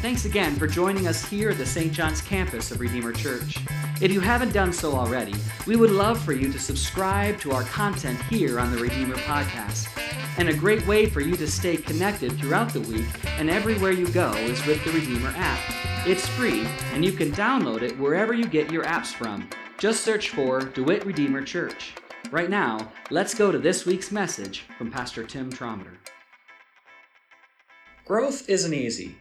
Thanks again for joining us here at the St. John's campus of Redeemer Church. If you haven't done so already, we would love for you to subscribe to our content here on the Redeemer Podcast. And a great way for you to stay connected throughout the week and everywhere you go is with the Redeemer app. It's free, and you can download it wherever you get your apps from. Just search for DeWitt Redeemer Church. Right now, let's go to this week's message from Pastor Tim Trommater. Growth isn't easy.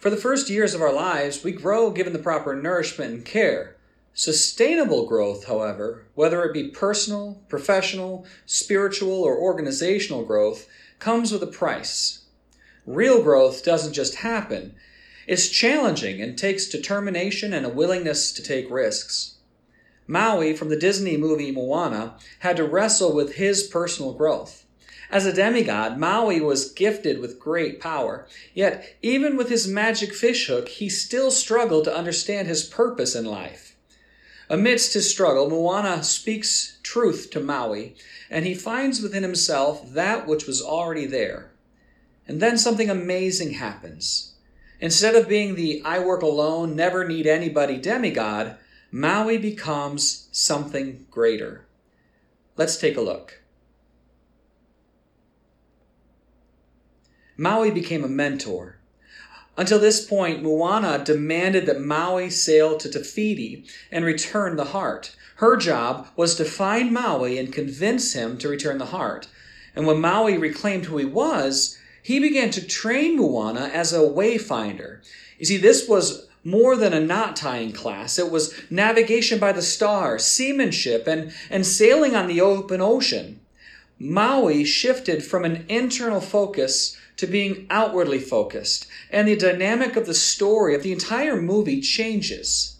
For the first years of our lives, we grow given the proper nourishment and care. Sustainable growth, however, whether it be personal, professional, spiritual, or organizational growth, comes with a price. Real growth doesn't just happen, it's challenging and takes determination and a willingness to take risks. Maui from the Disney movie Moana had to wrestle with his personal growth. As a demigod, Maui was gifted with great power. Yet, even with his magic fishhook, he still struggled to understand his purpose in life. Amidst his struggle, Moana speaks truth to Maui, and he finds within himself that which was already there. And then something amazing happens. Instead of being the I work alone, never need anybody demigod, Maui becomes something greater. Let's take a look. Maui became a mentor. Until this point, Moana demanded that Maui sail to Te Fiti and return the heart. Her job was to find Maui and convince him to return the heart. And when Maui reclaimed who he was, he began to train Moana as a wayfinder. You see, this was more than a knot tying class. It was navigation by the stars, seamanship, and, and sailing on the open ocean. Maui shifted from an internal focus to being outwardly focused, and the dynamic of the story of the entire movie changes.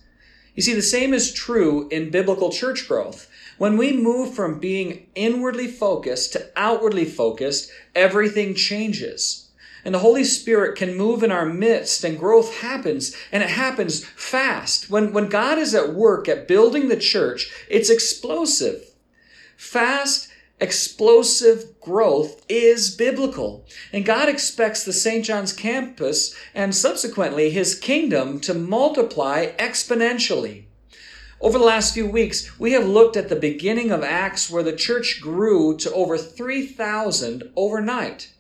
You see, the same is true in biblical church growth. When we move from being inwardly focused to outwardly focused, everything changes. And the Holy Spirit can move in our midst, and growth happens, and it happens fast. When, when God is at work at building the church, it's explosive. Fast explosive growth is biblical. And God expects the St. John's campus and subsequently his kingdom to multiply exponentially. Over the last few weeks, we have looked at the beginning of Acts where the church grew to over 3,000 overnight.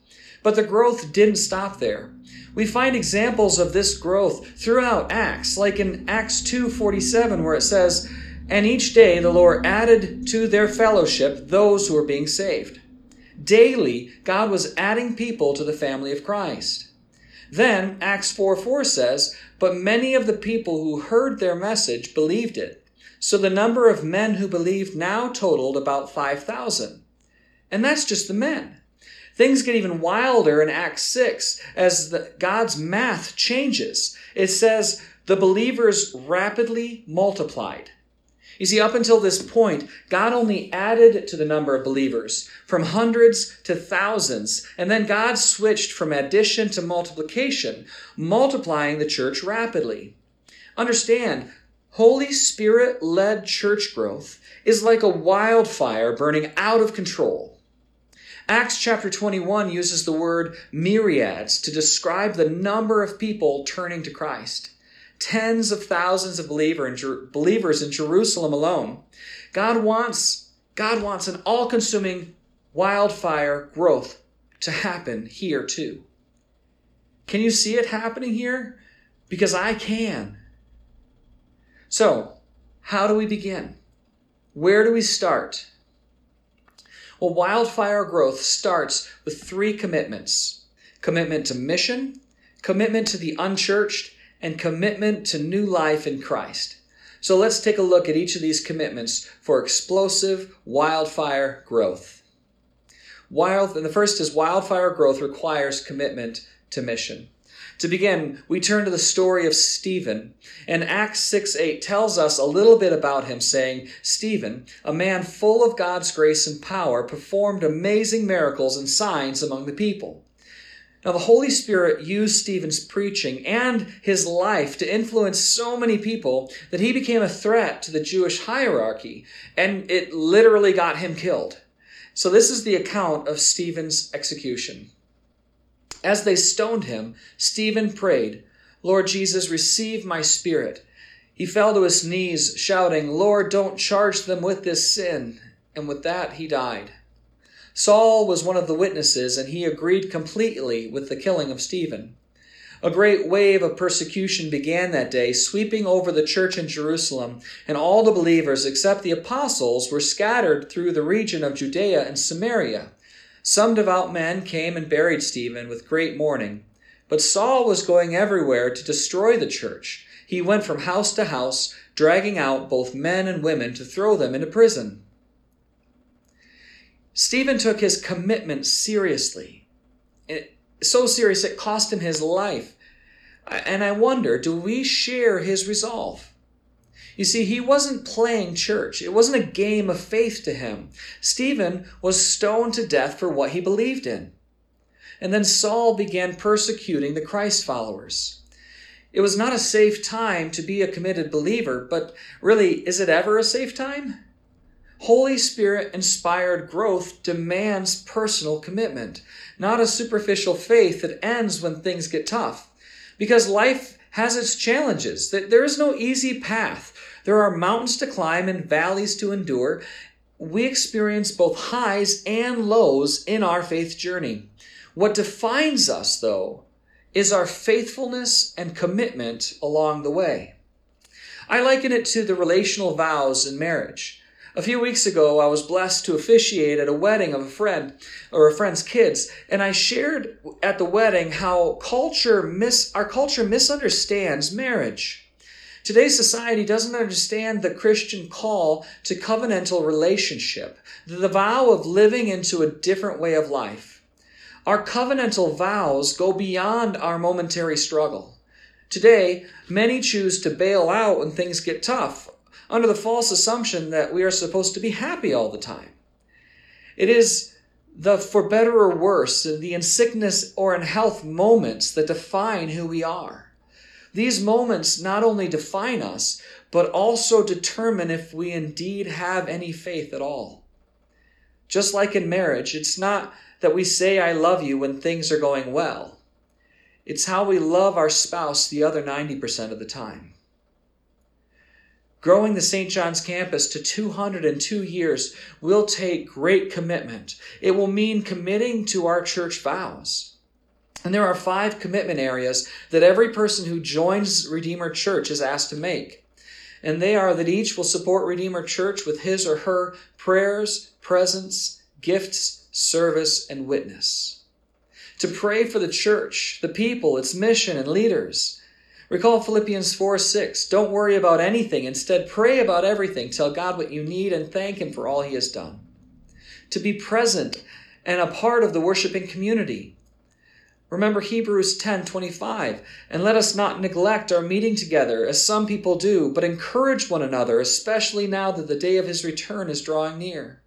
But the growth didn't stop there. We find examples of this growth throughout Acts, like in Acts 2:47 where it says, and each day the Lord added to their fellowship those who were being saved. Daily, God was adding people to the family of Christ. Then, Acts 4 4 says, But many of the people who heard their message believed it. So the number of men who believed now totaled about 5,000. And that's just the men. Things get even wilder in Acts 6 as the, God's math changes. It says, The believers rapidly multiplied. You see, up until this point, God only added to the number of believers from hundreds to thousands, and then God switched from addition to multiplication, multiplying the church rapidly. Understand, Holy Spirit led church growth is like a wildfire burning out of control. Acts chapter 21 uses the word myriads to describe the number of people turning to Christ tens of thousands of believers in Jerusalem alone. God wants, God wants an all consuming wildfire growth to happen here too. Can you see it happening here? Because I can. So, how do we begin? Where do we start? Well, wildfire growth starts with three commitments commitment to mission, commitment to the unchurched, and commitment to new life in Christ. So let's take a look at each of these commitments for explosive wildfire growth. Wild, and the first is wildfire growth requires commitment to mission. To begin, we turn to the story of Stephen, and Acts 6 8 tells us a little bit about him, saying, Stephen, a man full of God's grace and power, performed amazing miracles and signs among the people. Now, the Holy Spirit used Stephen's preaching and his life to influence so many people that he became a threat to the Jewish hierarchy, and it literally got him killed. So, this is the account of Stephen's execution. As they stoned him, Stephen prayed, Lord Jesus, receive my spirit. He fell to his knees, shouting, Lord, don't charge them with this sin. And with that, he died. Saul was one of the witnesses, and he agreed completely with the killing of Stephen. A great wave of persecution began that day, sweeping over the church in Jerusalem, and all the believers, except the apostles, were scattered through the region of Judea and Samaria. Some devout men came and buried Stephen with great mourning. But Saul was going everywhere to destroy the church. He went from house to house, dragging out both men and women to throw them into prison. Stephen took his commitment seriously. It, so serious it cost him his life. And I wonder, do we share his resolve? You see, he wasn't playing church. It wasn't a game of faith to him. Stephen was stoned to death for what he believed in. And then Saul began persecuting the Christ followers. It was not a safe time to be a committed believer, but really, is it ever a safe time? Holy Spirit inspired growth demands personal commitment, not a superficial faith that ends when things get tough. Because life has its challenges. There is no easy path. There are mountains to climb and valleys to endure. We experience both highs and lows in our faith journey. What defines us, though, is our faithfulness and commitment along the way. I liken it to the relational vows in marriage. A few weeks ago, I was blessed to officiate at a wedding of a friend or a friend's kids, and I shared at the wedding how culture mis- our culture misunderstands marriage. Today's society doesn't understand the Christian call to covenantal relationship, the vow of living into a different way of life. Our covenantal vows go beyond our momentary struggle. Today, many choose to bail out when things get tough under the false assumption that we are supposed to be happy all the time. It is the for better or worse, the in sickness or in health moments that define who we are. These moments not only define us, but also determine if we indeed have any faith at all. Just like in marriage, it's not that we say, I love you when things are going well. It's how we love our spouse the other 90% of the time. Growing the St. John's campus to 202 years will take great commitment. It will mean committing to our church vows. And there are five commitment areas that every person who joins Redeemer Church is asked to make. And they are that each will support Redeemer Church with his or her prayers, presence, gifts, service, and witness. To pray for the church, the people, its mission, and leaders Recall Philippians 4 6. Don't worry about anything. Instead, pray about everything. Tell God what you need and thank Him for all He has done. To be present and a part of the worshiping community. Remember Hebrews 10 25. And let us not neglect our meeting together, as some people do, but encourage one another, especially now that the day of His return is drawing near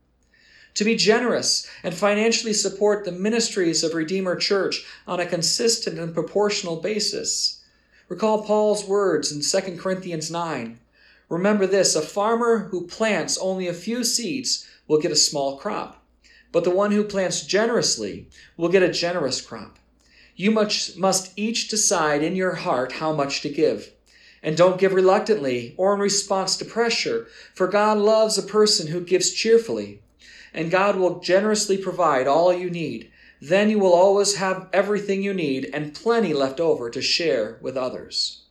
to be generous and financially support the ministries of Redeemer Church on a consistent and proportional basis. Recall Paul's words in 2 Corinthians 9. Remember this a farmer who plants only a few seeds will get a small crop, but the one who plants generously will get a generous crop. You must, each decide in your heart how much to give. And don't give reluctantly or in response to pressure, for God loves a person who gives cheerfully. And God will generously provide all you need then you will always have everything you need and plenty left over to share with others.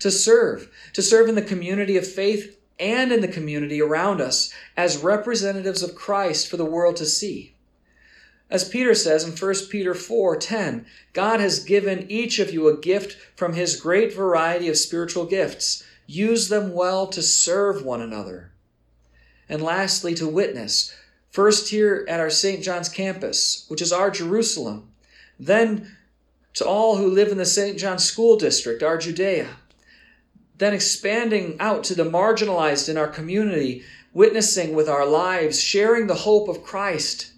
To serve, to serve in the community of faith and in the community around us as representatives of Christ for the world to see. As Peter says in 1 Peter 4:10, God has given each of you a gift from his great variety of spiritual gifts. Use them well to serve one another. And lastly, to witness, First, here at our St. John's campus, which is our Jerusalem. Then, to all who live in the St. John's School District, our Judea. Then, expanding out to the marginalized in our community, witnessing with our lives, sharing the hope of Christ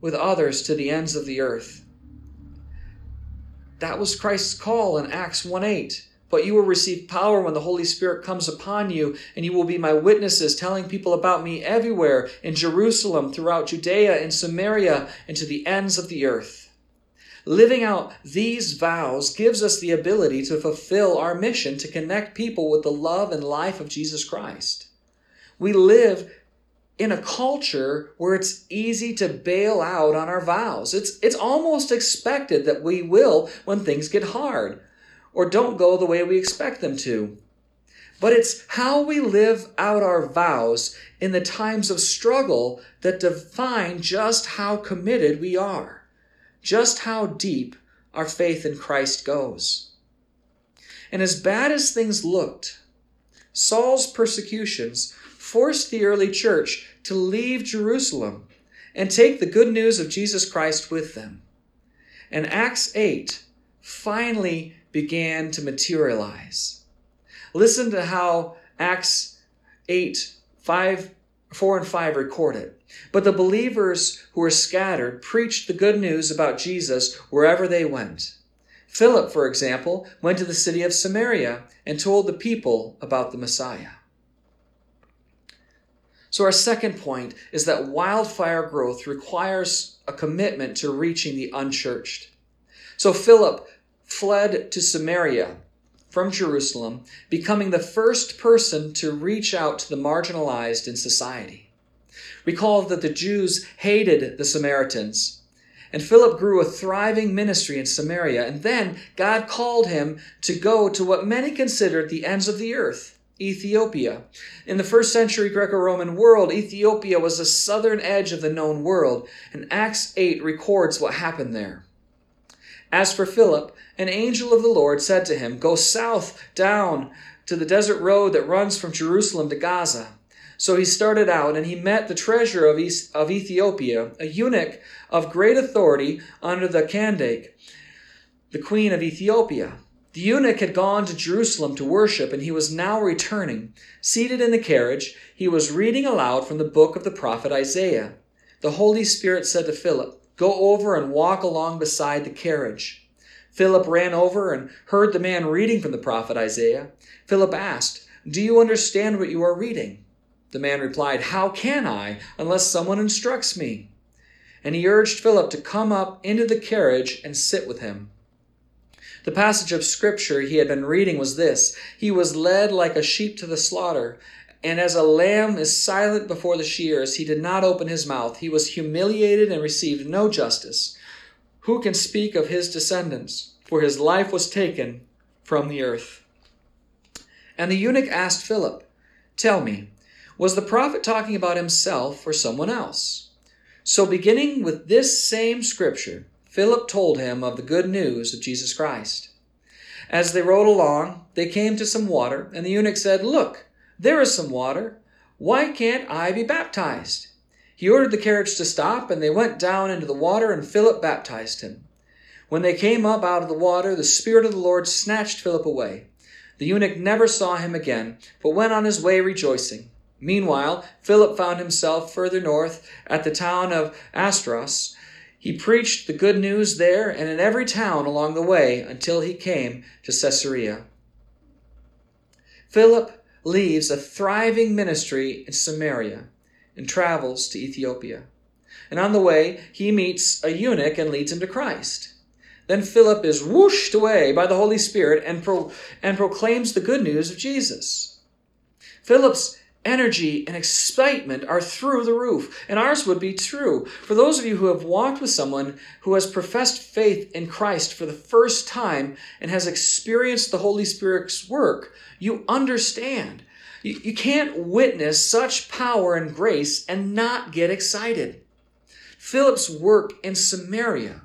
with others to the ends of the earth. That was Christ's call in Acts 1 8. But you will receive power when the Holy Spirit comes upon you, and you will be my witnesses, telling people about me everywhere in Jerusalem, throughout Judea and Samaria, and to the ends of the earth. Living out these vows gives us the ability to fulfill our mission to connect people with the love and life of Jesus Christ. We live in a culture where it's easy to bail out on our vows. It's, it's almost expected that we will when things get hard or don't go the way we expect them to. But it's how we live out our vows in the times of struggle that define just how committed we are, just how deep our faith in Christ goes. And as bad as things looked, Saul's persecutions forced the early church to leave Jerusalem and take the good news of Jesus Christ with them. And Acts 8 finally began to materialize. Listen to how Acts 8, 5, 4 and 5 record it. But the believers who were scattered preached the good news about Jesus wherever they went. Philip, for example, went to the city of Samaria and told the people about the Messiah. So, our second point is that wildfire growth requires a commitment to reaching the unchurched. So, Philip fled to Samaria from Jerusalem, becoming the first person to reach out to the marginalized in society. Recall that the Jews hated the Samaritans, and Philip grew a thriving ministry in Samaria, and then God called him to go to what many considered the ends of the earth. Ethiopia. In the first century Greco Roman world, Ethiopia was the southern edge of the known world, and Acts 8 records what happened there. As for Philip, an angel of the Lord said to him, Go south down to the desert road that runs from Jerusalem to Gaza. So he started out, and he met the treasurer of, of Ethiopia, a eunuch of great authority under the Candake, the queen of Ethiopia. The eunuch had gone to Jerusalem to worship, and he was now returning. Seated in the carriage, he was reading aloud from the book of the prophet Isaiah. The Holy Spirit said to Philip, Go over and walk along beside the carriage. Philip ran over and heard the man reading from the prophet Isaiah. Philip asked, Do you understand what you are reading? The man replied, How can I, unless someone instructs me? And he urged Philip to come up into the carriage and sit with him. The passage of scripture he had been reading was this He was led like a sheep to the slaughter, and as a lamb is silent before the shears, he did not open his mouth. He was humiliated and received no justice. Who can speak of his descendants? For his life was taken from the earth. And the eunuch asked Philip, Tell me, was the prophet talking about himself or someone else? So, beginning with this same scripture, Philip told him of the good news of Jesus Christ. As they rode along, they came to some water, and the eunuch said, Look, there is some water. Why can't I be baptized? He ordered the carriage to stop, and they went down into the water, and Philip baptized him. When they came up out of the water, the Spirit of the Lord snatched Philip away. The eunuch never saw him again, but went on his way rejoicing. Meanwhile, Philip found himself further north at the town of Azotus. He preached the good news there and in every town along the way until he came to Caesarea. Philip leaves a thriving ministry in Samaria and travels to Ethiopia. And on the way, he meets a eunuch and leads him to Christ. Then Philip is whooshed away by the Holy Spirit and, pro- and proclaims the good news of Jesus. Philip's energy and excitement are through the roof, and ours would be true. For those of you who have walked with someone who has professed faith in Christ for the first time and has experienced the Holy Spirit's work, you understand you, you can't witness such power and grace and not get excited. Philip's work in Samaria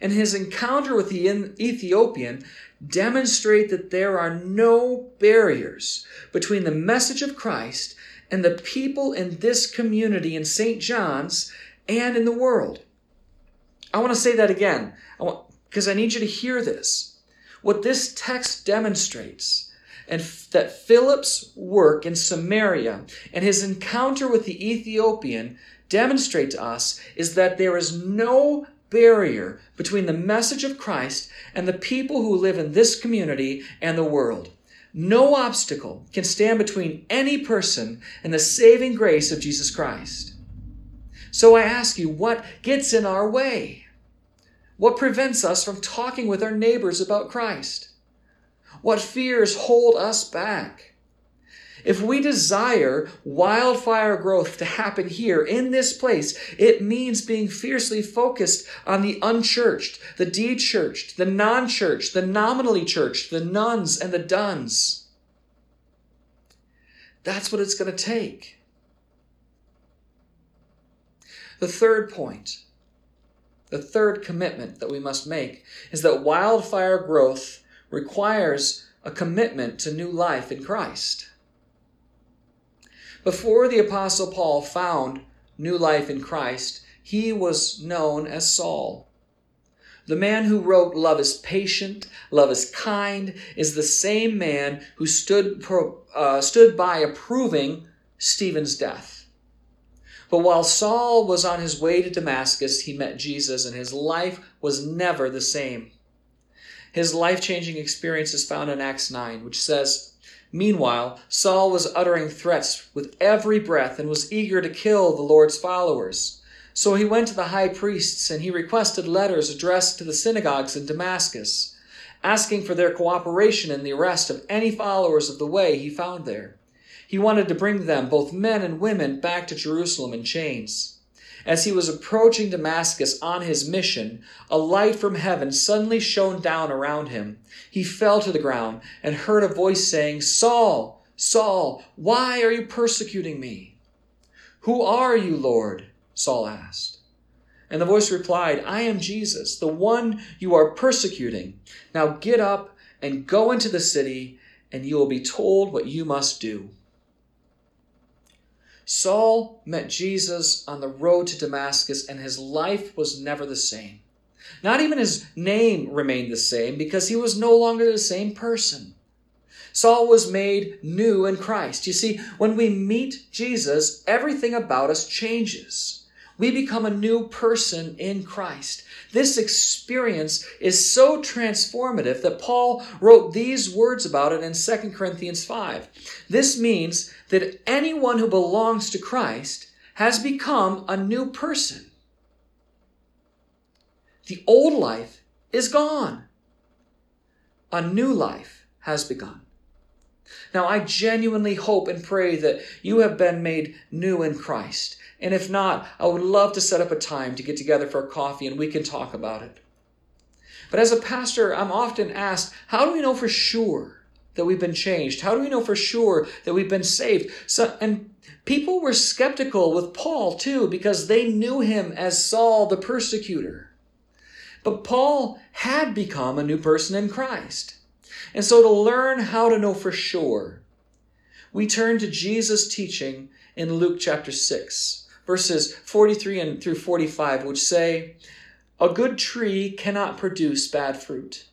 and his encounter with the Ethiopian demonstrate that there are no barriers between the message of Christ and the people in this community in St. John's and in the world. I want to say that again because I, I need you to hear this. What this text demonstrates and that Philip's work in Samaria and his encounter with the Ethiopian demonstrate to us is that there is no barrier between the message of Christ and the people who live in this community and the world. No obstacle can stand between any person and the saving grace of Jesus Christ. So I ask you, what gets in our way? What prevents us from talking with our neighbors about Christ? What fears hold us back? If we desire wildfire growth to happen here in this place, it means being fiercely focused on the unchurched, the de-churched, the non-churched, the nominally churched, the nuns, and the duns. That's what it's going to take. The third point, the third commitment that we must make is that wildfire growth requires a commitment to new life in Christ. Before the Apostle Paul found new life in Christ, he was known as Saul. The man who wrote, Love is patient, love is kind, is the same man who stood, uh, stood by approving Stephen's death. But while Saul was on his way to Damascus, he met Jesus, and his life was never the same. His life changing experience is found in Acts 9, which says, Meanwhile, Saul was uttering threats with every breath and was eager to kill the Lord's followers. So he went to the high priests and he requested letters addressed to the synagogues in Damascus, asking for their cooperation in the arrest of any followers of the way he found there. He wanted to bring them, both men and women, back to Jerusalem in chains. As he was approaching Damascus on his mission, a light from heaven suddenly shone down around him. He fell to the ground and heard a voice saying, Saul, Saul, why are you persecuting me? Who are you, Lord? Saul asked. And the voice replied, I am Jesus, the one you are persecuting. Now get up and go into the city, and you will be told what you must do. Saul met Jesus on the road to Damascus, and his life was never the same. Not even his name remained the same because he was no longer the same person. Saul was made new in Christ. You see, when we meet Jesus, everything about us changes we become a new person in Christ. This experience is so transformative that Paul wrote these words about it in 2 Corinthians 5. This means that anyone who belongs to Christ has become a new person. The old life is gone. A new life has begun. Now, I genuinely hope and pray that you have been made new in Christ and if not, I would love to set up a time to get together for a coffee and we can talk about it. But as a pastor, I'm often asked, how do we know for sure that we've been changed? How do we know for sure that we've been saved? So, and people were skeptical with Paul too because they knew him as Saul the persecutor. But Paul had become a new person in Christ. And so to learn how to know for sure, we turn to Jesus' teaching in Luke chapter 6 verses 43 and through 45, which say, A good tree cannot produce bad fruit,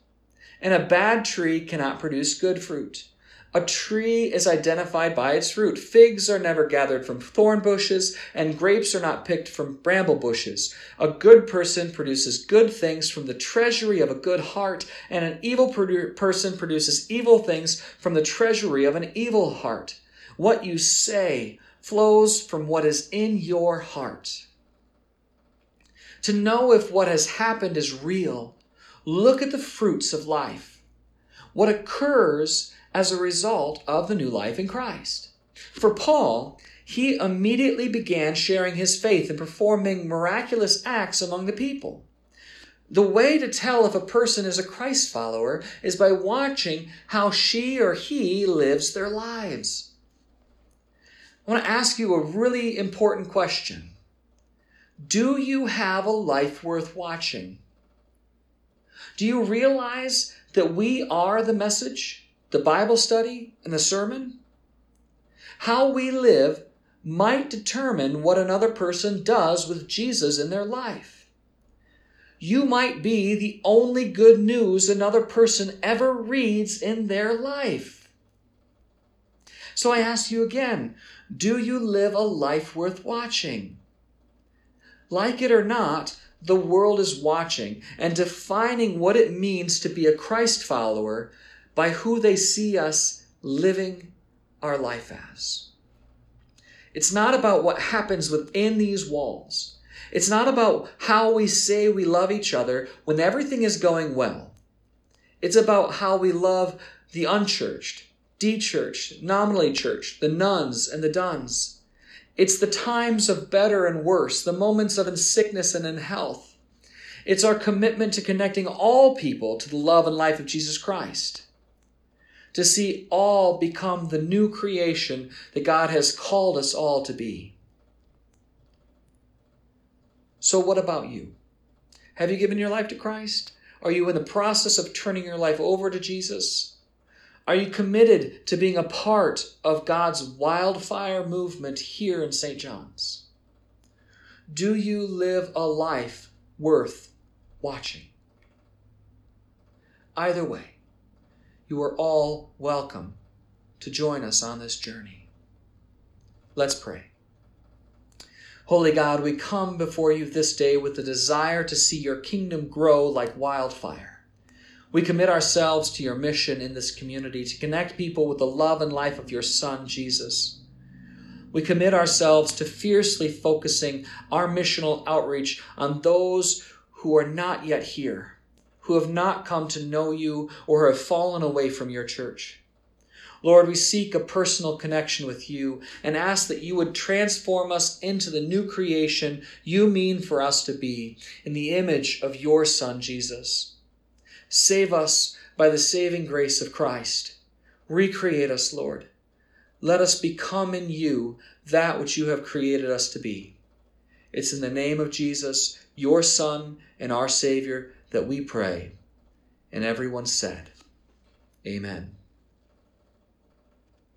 and a bad tree cannot produce good fruit. A tree is identified by its fruit. Figs are never gathered from thorn bushes, and grapes are not picked from bramble bushes. A good person produces good things from the treasury of a good heart, and an evil produ- person produces evil things from the treasury of an evil heart. What you say flows from what is in your heart. To know if what has happened is real, look at the fruits of life. What occurs as a result of the new life in Christ. For Paul, he immediately began sharing his faith and performing miraculous acts among the people. The way to tell if a person is a Christ follower is by watching how she or he lives their lives. I want to ask you a really important question. Do you have a life worth watching? Do you realize that we are the message, the Bible study, and the sermon? How we live might determine what another person does with Jesus in their life. You might be the only good news another person ever reads in their life. So I ask you again do you live a life worth watching? Like it or not, the world is watching and defining what it means to be a Christ follower by who they see us living our life as. It's not about what happens within these walls. It's not about how we say we love each other when everything is going well. It's about how we love the unchurched, dechurched, nominally church, the nuns and the duns. It's the times of better and worse, the moments of in sickness and in health. It's our commitment to connecting all people to the love and life of Jesus Christ. To see all become the new creation that God has called us all to be. So, what about you? Have you given your life to Christ? Are you in the process of turning your life over to Jesus? Are you committed to being a part of God's wildfire movement here in St. John's? Do you live a life worth watching? Either way, you are all welcome to join us on this journey. Let's pray. Holy God, we come before you this day with the desire to see your kingdom grow like wildfire. We commit ourselves to your mission in this community to connect people with the love and life of your Son, Jesus. We commit ourselves to fiercely focusing our missional outreach on those who are not yet here, who have not come to know you or have fallen away from your church. Lord, we seek a personal connection with you and ask that you would transform us into the new creation you mean for us to be in the image of your Son, Jesus. Save us by the saving grace of Christ. Recreate us, Lord. Let us become in you that which you have created us to be. It's in the name of Jesus, your Son and our Savior, that we pray. And everyone said, Amen.